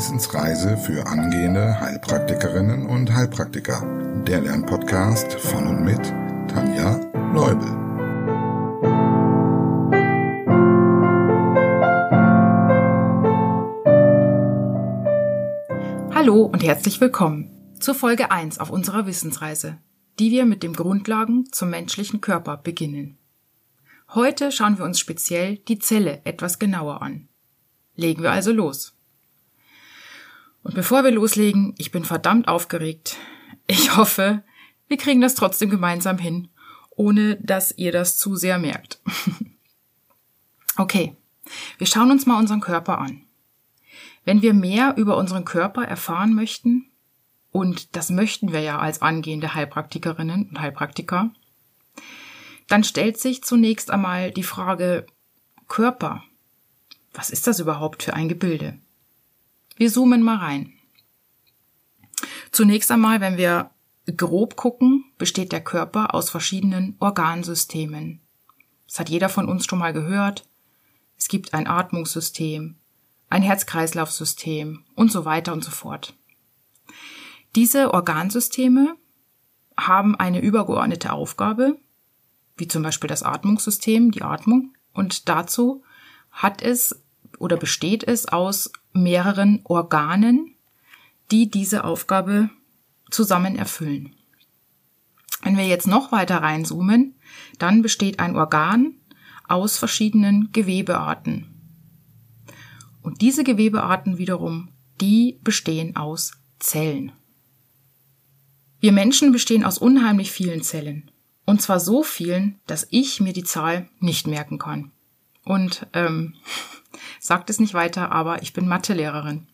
Wissensreise für angehende Heilpraktikerinnen und Heilpraktiker. Der Lernpodcast von und mit Tanja Leubel. Hallo und herzlich willkommen zur Folge 1 auf unserer Wissensreise, die wir mit den Grundlagen zum menschlichen Körper beginnen. Heute schauen wir uns speziell die Zelle etwas genauer an. Legen wir also los. Und bevor wir loslegen, ich bin verdammt aufgeregt. Ich hoffe, wir kriegen das trotzdem gemeinsam hin, ohne dass ihr das zu sehr merkt. okay, wir schauen uns mal unseren Körper an. Wenn wir mehr über unseren Körper erfahren möchten, und das möchten wir ja als angehende Heilpraktikerinnen und Heilpraktiker, dann stellt sich zunächst einmal die Frage Körper. Was ist das überhaupt für ein Gebilde? Wir zoomen mal rein. Zunächst einmal, wenn wir grob gucken, besteht der Körper aus verschiedenen Organsystemen. Das hat jeder von uns schon mal gehört. Es gibt ein Atmungssystem, ein Herz-Kreislauf-System und so weiter und so fort. Diese Organsysteme haben eine übergeordnete Aufgabe, wie zum Beispiel das Atmungssystem, die Atmung, und dazu hat es oder besteht es aus mehreren Organen, die diese Aufgabe zusammen erfüllen. Wenn wir jetzt noch weiter reinzoomen, dann besteht ein Organ aus verschiedenen Gewebearten. Und diese Gewebearten wiederum, die bestehen aus Zellen. Wir Menschen bestehen aus unheimlich vielen Zellen. Und zwar so vielen, dass ich mir die Zahl nicht merken kann. Und ähm, sagt es nicht weiter, aber ich bin Mathelehrerin.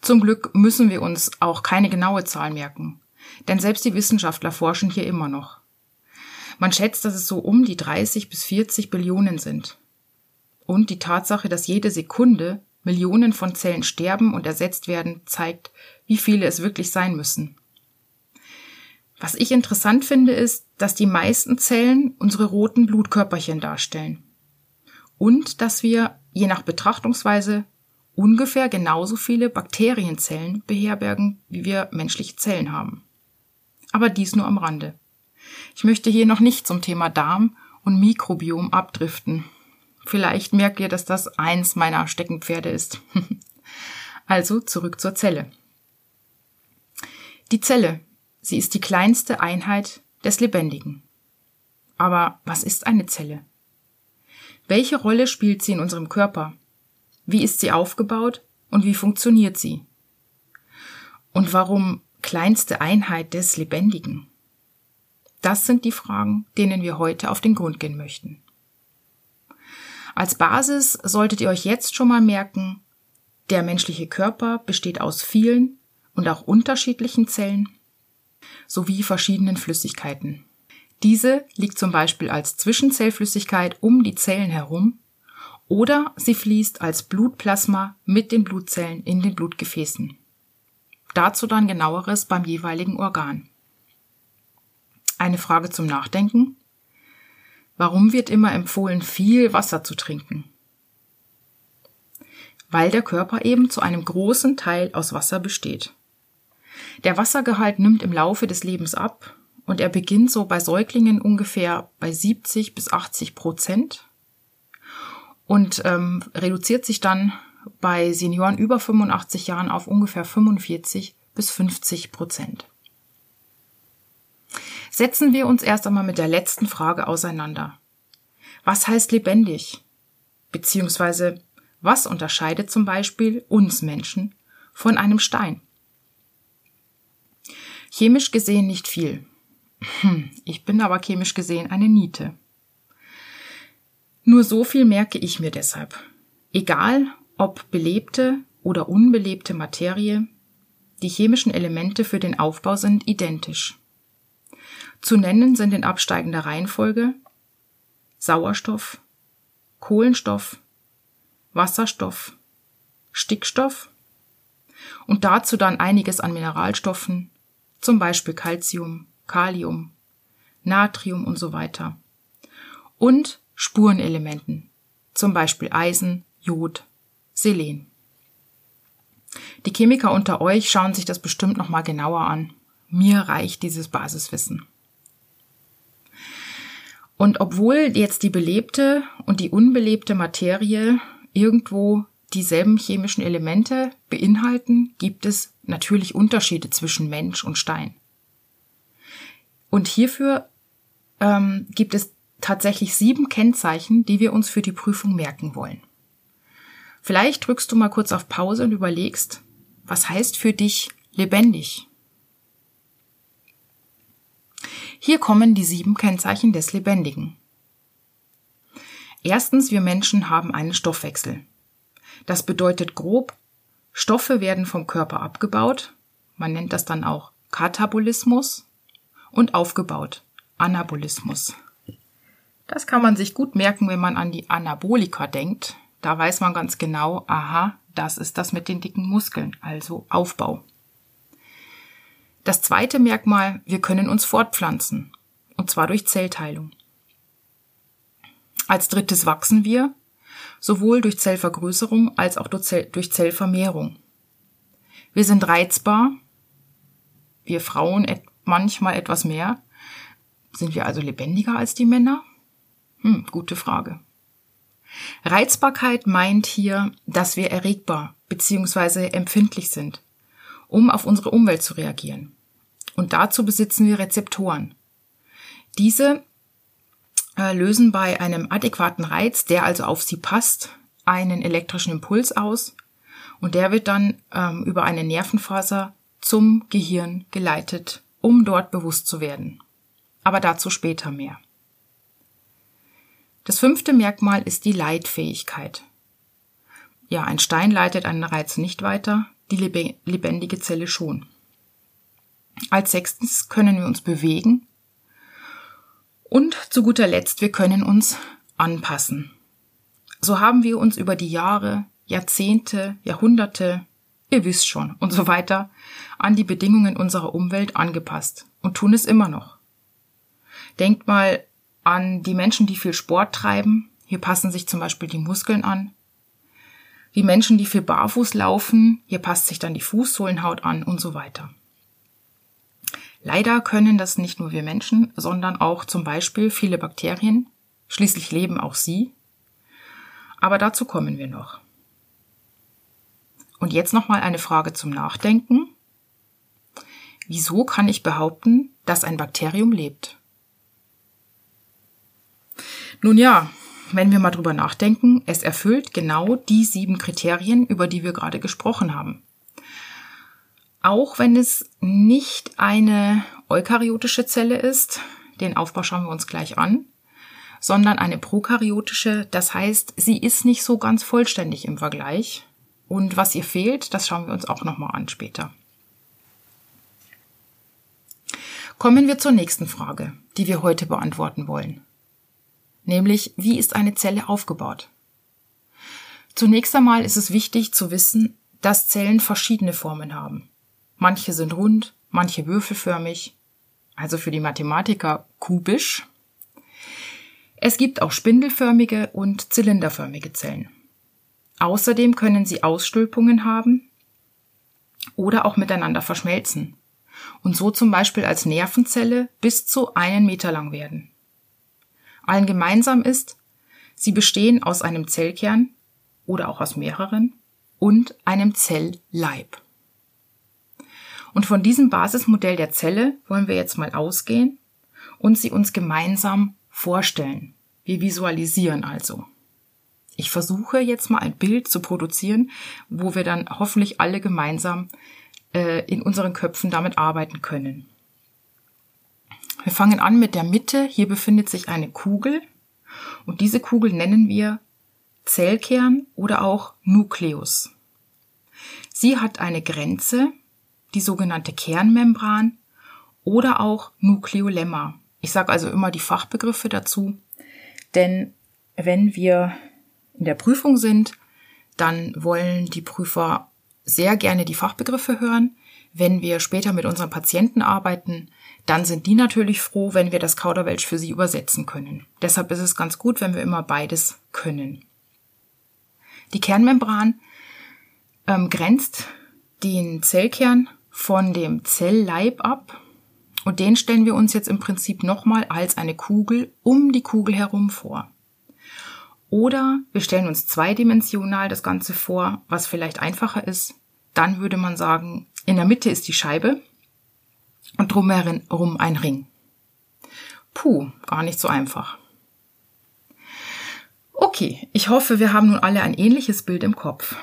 Zum Glück müssen wir uns auch keine genaue Zahl merken, denn selbst die Wissenschaftler forschen hier immer noch. Man schätzt, dass es so um die 30 bis 40 Billionen sind. Und die Tatsache, dass jede Sekunde Millionen von Zellen sterben und ersetzt werden, zeigt, wie viele es wirklich sein müssen. Was ich interessant finde, ist, dass die meisten Zellen unsere roten Blutkörperchen darstellen. Und dass wir, je nach Betrachtungsweise, ungefähr genauso viele Bakterienzellen beherbergen, wie wir menschliche Zellen haben. Aber dies nur am Rande. Ich möchte hier noch nicht zum Thema Darm und Mikrobiom abdriften. Vielleicht merkt ihr, dass das eins meiner Steckenpferde ist. also zurück zur Zelle. Die Zelle Sie ist die kleinste Einheit des Lebendigen. Aber was ist eine Zelle? Welche Rolle spielt sie in unserem Körper? Wie ist sie aufgebaut und wie funktioniert sie? Und warum kleinste Einheit des Lebendigen? Das sind die Fragen, denen wir heute auf den Grund gehen möchten. Als Basis solltet ihr euch jetzt schon mal merken, der menschliche Körper besteht aus vielen und auch unterschiedlichen Zellen sowie verschiedenen Flüssigkeiten. Diese liegt zum Beispiel als Zwischenzellflüssigkeit um die Zellen herum oder sie fließt als Blutplasma mit den Blutzellen in den Blutgefäßen. Dazu dann genaueres beim jeweiligen Organ. Eine Frage zum Nachdenken. Warum wird immer empfohlen, viel Wasser zu trinken? Weil der Körper eben zu einem großen Teil aus Wasser besteht. Der Wassergehalt nimmt im Laufe des Lebens ab und er beginnt so bei Säuglingen ungefähr bei 70 bis 80 Prozent und ähm, reduziert sich dann bei Senioren über 85 Jahren auf ungefähr 45 bis 50 Prozent. Setzen wir uns erst einmal mit der letzten Frage auseinander. Was heißt lebendig? Beziehungsweise was unterscheidet zum Beispiel uns Menschen von einem Stein? Chemisch gesehen nicht viel. Hm, ich bin aber chemisch gesehen eine Niete. Nur so viel merke ich mir deshalb. Egal, ob belebte oder unbelebte Materie, die chemischen Elemente für den Aufbau sind identisch. Zu nennen sind in absteigender Reihenfolge Sauerstoff, Kohlenstoff, Wasserstoff, Stickstoff und dazu dann einiges an Mineralstoffen, zum Beispiel Calcium, Kalium, Natrium und so weiter. Und Spurenelementen, zum Beispiel Eisen, Jod, Selen. Die Chemiker unter euch schauen sich das bestimmt noch mal genauer an. Mir reicht dieses Basiswissen. Und obwohl jetzt die belebte und die unbelebte Materie irgendwo dieselben chemischen Elemente beinhalten, gibt es natürlich Unterschiede zwischen Mensch und Stein. Und hierfür ähm, gibt es tatsächlich sieben Kennzeichen, die wir uns für die Prüfung merken wollen. Vielleicht drückst du mal kurz auf Pause und überlegst, was heißt für dich lebendig? Hier kommen die sieben Kennzeichen des Lebendigen. Erstens, wir Menschen haben einen Stoffwechsel. Das bedeutet grob, Stoffe werden vom Körper abgebaut, man nennt das dann auch Katabolismus, und aufgebaut, Anabolismus. Das kann man sich gut merken, wenn man an die Anabolika denkt. Da weiß man ganz genau, aha, das ist das mit den dicken Muskeln, also Aufbau. Das zweite Merkmal, wir können uns fortpflanzen, und zwar durch Zellteilung. Als drittes wachsen wir, sowohl durch Zellvergrößerung als auch durch Zellvermehrung. Wir sind reizbar, wir Frauen manchmal etwas mehr. Sind wir also lebendiger als die Männer? Hm, gute Frage. Reizbarkeit meint hier, dass wir erregbar bzw. empfindlich sind, um auf unsere Umwelt zu reagieren. Und dazu besitzen wir Rezeptoren. Diese lösen bei einem adäquaten Reiz, der also auf sie passt, einen elektrischen Impuls aus und der wird dann ähm, über eine Nervenfaser zum Gehirn geleitet, um dort bewusst zu werden. Aber dazu später mehr. Das fünfte Merkmal ist die Leitfähigkeit. Ja, ein Stein leitet einen Reiz nicht weiter, die lebendige Zelle schon. Als sechstens können wir uns bewegen und zu guter Letzt, wir können uns anpassen. So haben wir uns über die Jahre, Jahrzehnte, Jahrhunderte, ihr wisst schon und so weiter, an die Bedingungen unserer Umwelt angepasst und tun es immer noch. Denkt mal an die Menschen, die viel Sport treiben. Hier passen sich zum Beispiel die Muskeln an. Die Menschen, die viel barfuß laufen. Hier passt sich dann die Fußsohlenhaut an und so weiter. Leider können das nicht nur wir Menschen, sondern auch zum Beispiel viele Bakterien. Schließlich leben auch sie. Aber dazu kommen wir noch. Und jetzt nochmal eine Frage zum Nachdenken. Wieso kann ich behaupten, dass ein Bakterium lebt? Nun ja, wenn wir mal drüber nachdenken, es erfüllt genau die sieben Kriterien, über die wir gerade gesprochen haben auch wenn es nicht eine eukaryotische Zelle ist, den Aufbau schauen wir uns gleich an, sondern eine prokaryotische, das heißt, sie ist nicht so ganz vollständig im Vergleich. Und was ihr fehlt, das schauen wir uns auch nochmal an später. Kommen wir zur nächsten Frage, die wir heute beantworten wollen. Nämlich, wie ist eine Zelle aufgebaut? Zunächst einmal ist es wichtig zu wissen, dass Zellen verschiedene Formen haben. Manche sind rund, manche würfelförmig, also für die Mathematiker kubisch. Es gibt auch spindelförmige und zylinderförmige Zellen. Außerdem können sie Ausstülpungen haben oder auch miteinander verschmelzen und so zum Beispiel als Nervenzelle bis zu einen Meter lang werden. Allen gemeinsam ist, sie bestehen aus einem Zellkern oder auch aus mehreren und einem Zellleib. Und von diesem Basismodell der Zelle wollen wir jetzt mal ausgehen und sie uns gemeinsam vorstellen. Wir visualisieren also. Ich versuche jetzt mal ein Bild zu produzieren, wo wir dann hoffentlich alle gemeinsam äh, in unseren Köpfen damit arbeiten können. Wir fangen an mit der Mitte. Hier befindet sich eine Kugel und diese Kugel nennen wir Zellkern oder auch Nukleus. Sie hat eine Grenze, die sogenannte Kernmembran oder auch Nukleolemma. Ich sage also immer die Fachbegriffe dazu, denn wenn wir in der Prüfung sind, dann wollen die Prüfer sehr gerne die Fachbegriffe hören. Wenn wir später mit unseren Patienten arbeiten, dann sind die natürlich froh, wenn wir das Kauderwelsch für sie übersetzen können. Deshalb ist es ganz gut, wenn wir immer beides können. Die Kernmembran ähm, grenzt den Zellkern von dem Zellleib ab und den stellen wir uns jetzt im Prinzip nochmal als eine Kugel um die Kugel herum vor. Oder wir stellen uns zweidimensional das Ganze vor, was vielleicht einfacher ist. Dann würde man sagen, in der Mitte ist die Scheibe und drumherum ein Ring. Puh, gar nicht so einfach. Okay, ich hoffe, wir haben nun alle ein ähnliches Bild im Kopf.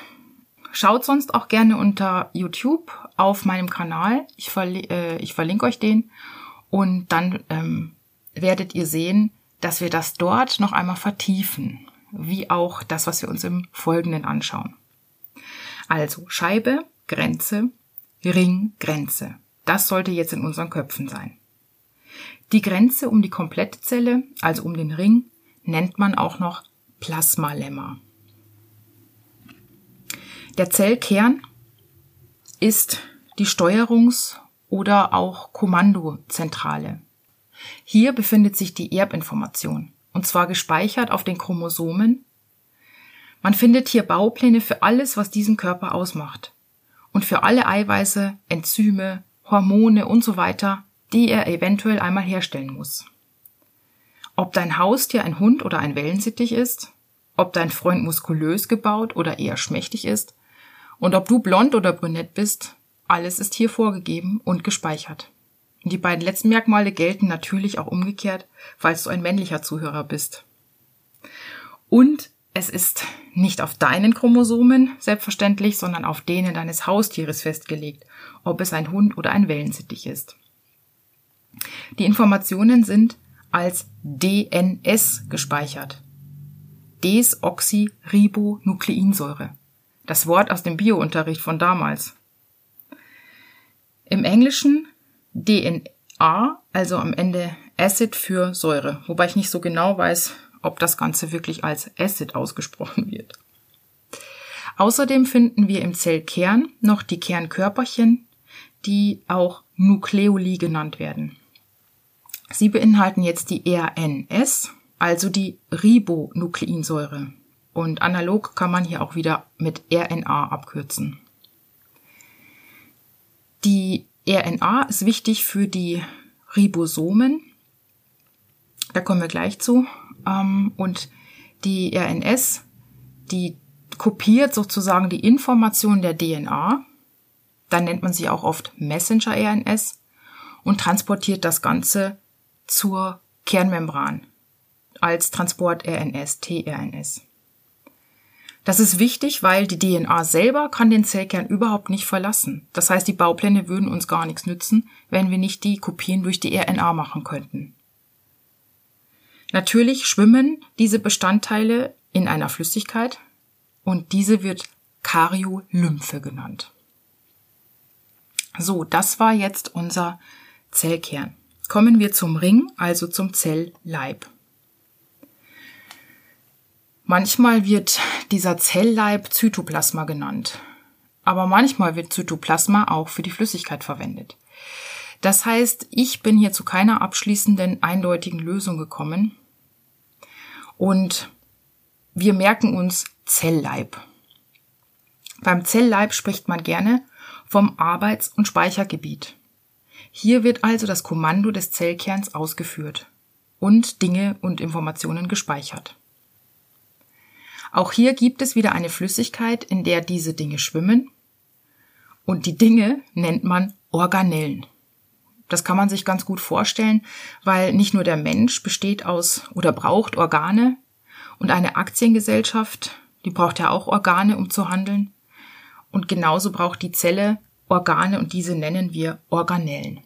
Schaut sonst auch gerne unter YouTube auf meinem Kanal. Ich, verli äh, ich verlinke euch den. Und dann ähm, werdet ihr sehen, dass wir das dort noch einmal vertiefen, wie auch das, was wir uns im Folgenden anschauen. Also Scheibe, Grenze, Ring, Grenze. Das sollte jetzt in unseren Köpfen sein. Die Grenze um die komplette Zelle, also um den Ring, nennt man auch noch Plasmalemma. Der Zellkern ist die Steuerungs- oder auch Kommandozentrale. Hier befindet sich die Erbinformation, und zwar gespeichert auf den Chromosomen. Man findet hier Baupläne für alles, was diesen Körper ausmacht und für alle Eiweiße, Enzyme, Hormone und so weiter, die er eventuell einmal herstellen muss. Ob dein Haustier ein Hund oder ein Wellensittich ist, ob dein Freund muskulös gebaut oder eher schmächtig ist, und ob du blond oder brünett bist, alles ist hier vorgegeben und gespeichert. Die beiden letzten Merkmale gelten natürlich auch umgekehrt, falls du ein männlicher Zuhörer bist. Und es ist nicht auf deinen Chromosomen selbstverständlich, sondern auf denen deines Haustieres festgelegt, ob es ein Hund oder ein Wellensittich ist. Die Informationen sind als DNS gespeichert. Desoxyribonukleinsäure. Das Wort aus dem Biounterricht von damals. Im Englischen DNA, also am Ende Acid für Säure, wobei ich nicht so genau weiß, ob das Ganze wirklich als Acid ausgesprochen wird. Außerdem finden wir im Zellkern noch die Kernkörperchen, die auch Nukleoli genannt werden. Sie beinhalten jetzt die RNS, also die Ribonukleinsäure. Und analog kann man hier auch wieder mit RNA abkürzen. Die RNA ist wichtig für die Ribosomen. Da kommen wir gleich zu. Ähm, und die RNS, die kopiert sozusagen die Information der DNA. Dann nennt man sie auch oft Messenger-RNS und transportiert das Ganze zur Kernmembran als Transport-RNS, tRNS. Das ist wichtig, weil die DNA selber kann den Zellkern überhaupt nicht verlassen. Das heißt, die Baupläne würden uns gar nichts nützen, wenn wir nicht die Kopien durch die RNA machen könnten. Natürlich schwimmen diese Bestandteile in einer Flüssigkeit und diese wird Karyolymphe genannt. So, das war jetzt unser Zellkern. Kommen wir zum Ring, also zum Zellleib. Manchmal wird dieser Zellleib Zytoplasma genannt. Aber manchmal wird Zytoplasma auch für die Flüssigkeit verwendet. Das heißt, ich bin hier zu keiner abschließenden, eindeutigen Lösung gekommen. Und wir merken uns Zellleib. Beim Zellleib spricht man gerne vom Arbeits- und Speichergebiet. Hier wird also das Kommando des Zellkerns ausgeführt und Dinge und Informationen gespeichert. Auch hier gibt es wieder eine Flüssigkeit, in der diese Dinge schwimmen. Und die Dinge nennt man Organellen. Das kann man sich ganz gut vorstellen, weil nicht nur der Mensch besteht aus oder braucht Organe und eine Aktiengesellschaft, die braucht ja auch Organe, um zu handeln. Und genauso braucht die Zelle Organe und diese nennen wir Organellen.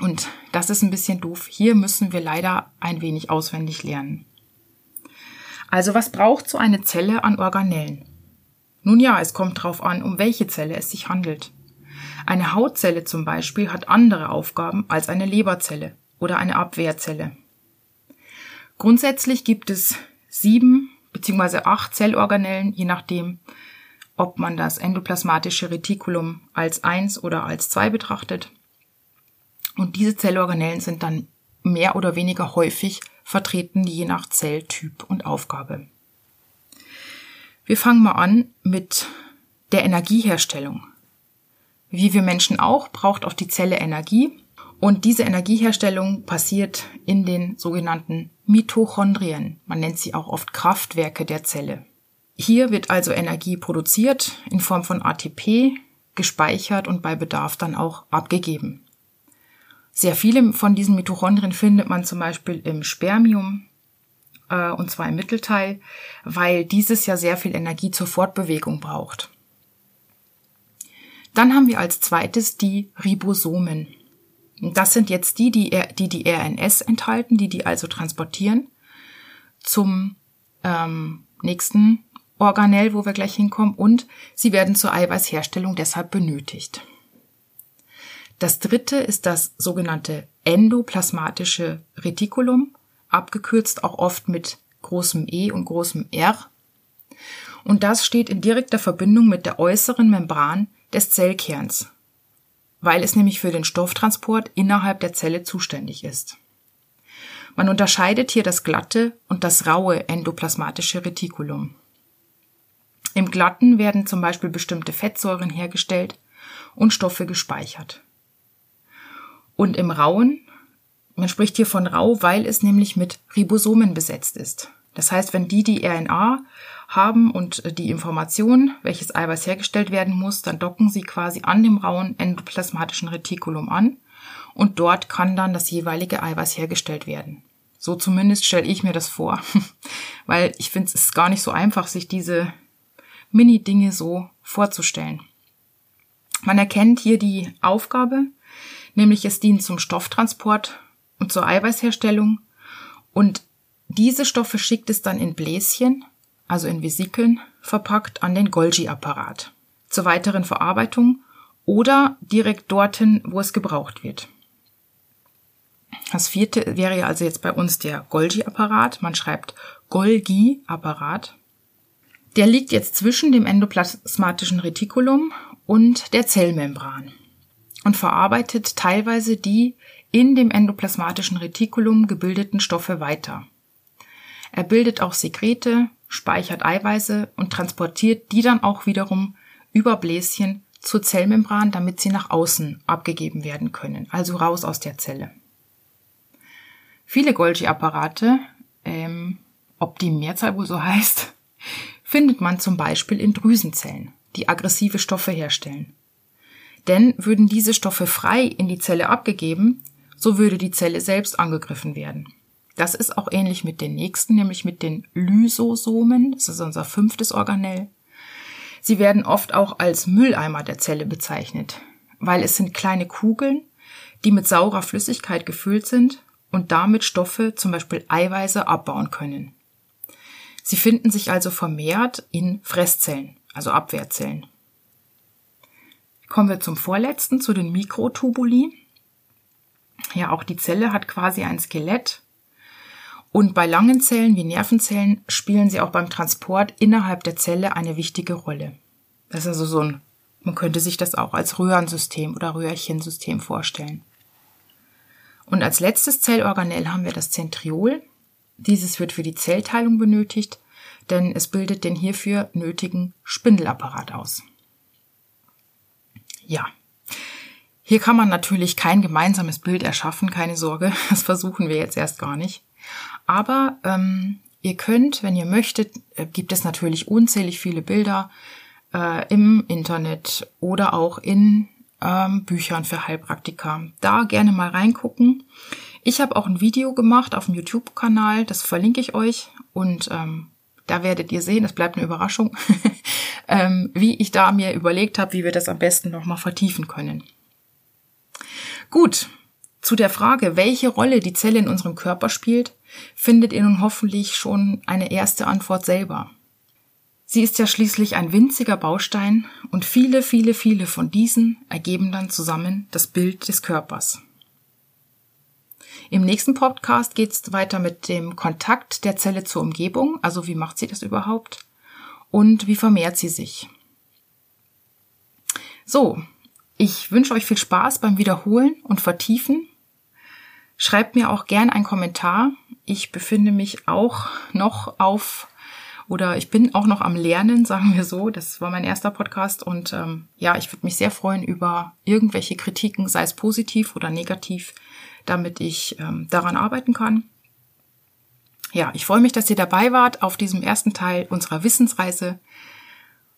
Und das ist ein bisschen doof. Hier müssen wir leider ein wenig auswendig lernen. Also was braucht so eine Zelle an Organellen? Nun ja, es kommt darauf an, um welche Zelle es sich handelt. Eine Hautzelle zum Beispiel hat andere Aufgaben als eine Leberzelle oder eine Abwehrzelle. Grundsätzlich gibt es sieben bzw. acht Zellorganellen, je nachdem, ob man das endoplasmatische Retikulum als eins oder als zwei betrachtet. Und diese Zellorganellen sind dann mehr oder weniger häufig vertreten je nach Zelltyp und Aufgabe. Wir fangen mal an mit der Energieherstellung. Wie wir Menschen auch, braucht auch die Zelle Energie. Und diese Energieherstellung passiert in den sogenannten Mitochondrien. Man nennt sie auch oft Kraftwerke der Zelle. Hier wird also Energie produziert in Form von ATP, gespeichert und bei Bedarf dann auch abgegeben. Sehr viele von diesen Mitochondrien findet man zum Beispiel im Spermium, äh, und zwar im Mittelteil, weil dieses ja sehr viel Energie zur Fortbewegung braucht. Dann haben wir als zweites die Ribosomen. Das sind jetzt die, die die, die RNS enthalten, die die also transportieren zum ähm, nächsten Organell, wo wir gleich hinkommen, und sie werden zur Eiweißherstellung deshalb benötigt. Das dritte ist das sogenannte endoplasmatische Retikulum, abgekürzt auch oft mit großem E und großem R. Und das steht in direkter Verbindung mit der äußeren Membran des Zellkerns, weil es nämlich für den Stofftransport innerhalb der Zelle zuständig ist. Man unterscheidet hier das glatte und das raue endoplasmatische Retikulum. Im glatten werden zum Beispiel bestimmte Fettsäuren hergestellt und Stoffe gespeichert. Und im rauen, man spricht hier von rau, weil es nämlich mit Ribosomen besetzt ist. Das heißt, wenn die die RNA haben und die Information, welches Eiweiß hergestellt werden muss, dann docken sie quasi an dem rauen endoplasmatischen Retikulum an und dort kann dann das jeweilige Eiweiß hergestellt werden. So zumindest stelle ich mir das vor, weil ich finde es ist gar nicht so einfach, sich diese Mini-Dinge so vorzustellen. Man erkennt hier die Aufgabe, nämlich es dient zum Stofftransport und zur Eiweißherstellung und diese Stoffe schickt es dann in Bläschen, also in Vesikeln, verpackt an den Golgi-Apparat zur weiteren Verarbeitung oder direkt dorthin, wo es gebraucht wird. Das vierte wäre also jetzt bei uns der Golgi-Apparat. Man schreibt Golgi-Apparat. Der liegt jetzt zwischen dem endoplasmatischen Retikulum und der Zellmembran und verarbeitet teilweise die in dem endoplasmatischen Retikulum gebildeten Stoffe weiter. Er bildet auch Sekrete, speichert Eiweiße und transportiert die dann auch wiederum über Bläschen zur Zellmembran, damit sie nach außen abgegeben werden können, also raus aus der Zelle. Viele Golgi-Apparate, ähm, ob die Mehrzahl wohl so heißt, findet man zum Beispiel in Drüsenzellen, die aggressive Stoffe herstellen. Denn würden diese Stoffe frei in die Zelle abgegeben, so würde die Zelle selbst angegriffen werden. Das ist auch ähnlich mit den nächsten, nämlich mit den Lysosomen, das ist unser fünftes Organell. Sie werden oft auch als Mülleimer der Zelle bezeichnet, weil es sind kleine Kugeln, die mit saurer Flüssigkeit gefüllt sind und damit Stoffe, zum Beispiel Eiweiße, abbauen können. Sie finden sich also vermehrt in Fresszellen, also Abwehrzellen. Kommen wir zum vorletzten, zu den Mikrotubuli. Ja, auch die Zelle hat quasi ein Skelett. Und bei langen Zellen wie Nervenzellen spielen sie auch beim Transport innerhalb der Zelle eine wichtige Rolle. Das ist also so ein, man könnte sich das auch als Röhrensystem oder Röhrchensystem vorstellen. Und als letztes Zellorganell haben wir das Zentriol. Dieses wird für die Zellteilung benötigt, denn es bildet den hierfür nötigen Spindelapparat aus. Ja. Hier kann man natürlich kein gemeinsames Bild erschaffen, keine Sorge, das versuchen wir jetzt erst gar nicht. Aber ähm, ihr könnt, wenn ihr möchtet, äh, gibt es natürlich unzählig viele Bilder äh, im Internet oder auch in ähm, Büchern für Heilpraktiker. Da gerne mal reingucken. Ich habe auch ein Video gemacht auf dem YouTube-Kanal, das verlinke ich euch und ähm, da werdet ihr sehen, das bleibt eine Überraschung, ähm, wie ich da mir überlegt habe, wie wir das am besten nochmal vertiefen können. Gut, zu der Frage, welche Rolle die Zelle in unserem Körper spielt, findet ihr nun hoffentlich schon eine erste Antwort selber. Sie ist ja schließlich ein winziger Baustein und viele, viele, viele von diesen ergeben dann zusammen das Bild des Körpers. Im nächsten Podcast geht es weiter mit dem Kontakt der Zelle zur Umgebung, also wie macht sie das überhaupt und wie vermehrt sie sich. So, ich wünsche euch viel Spaß beim Wiederholen und Vertiefen. Schreibt mir auch gern einen Kommentar. Ich befinde mich auch noch auf oder ich bin auch noch am Lernen, sagen wir so. Das war mein erster Podcast und ähm, ja, ich würde mich sehr freuen über irgendwelche Kritiken, sei es positiv oder negativ, damit ich ähm, daran arbeiten kann. Ja, ich freue mich, dass ihr dabei wart auf diesem ersten Teil unserer Wissensreise,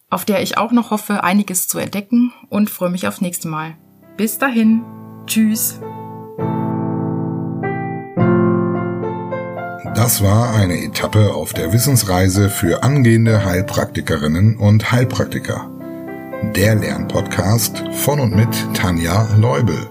auf der ich auch noch hoffe, einiges zu entdecken und freue mich aufs nächste Mal. Bis dahin, tschüss. Das war eine Etappe auf der Wissensreise für angehende Heilpraktikerinnen und Heilpraktiker. Der Lernpodcast von und mit Tanja Leubel.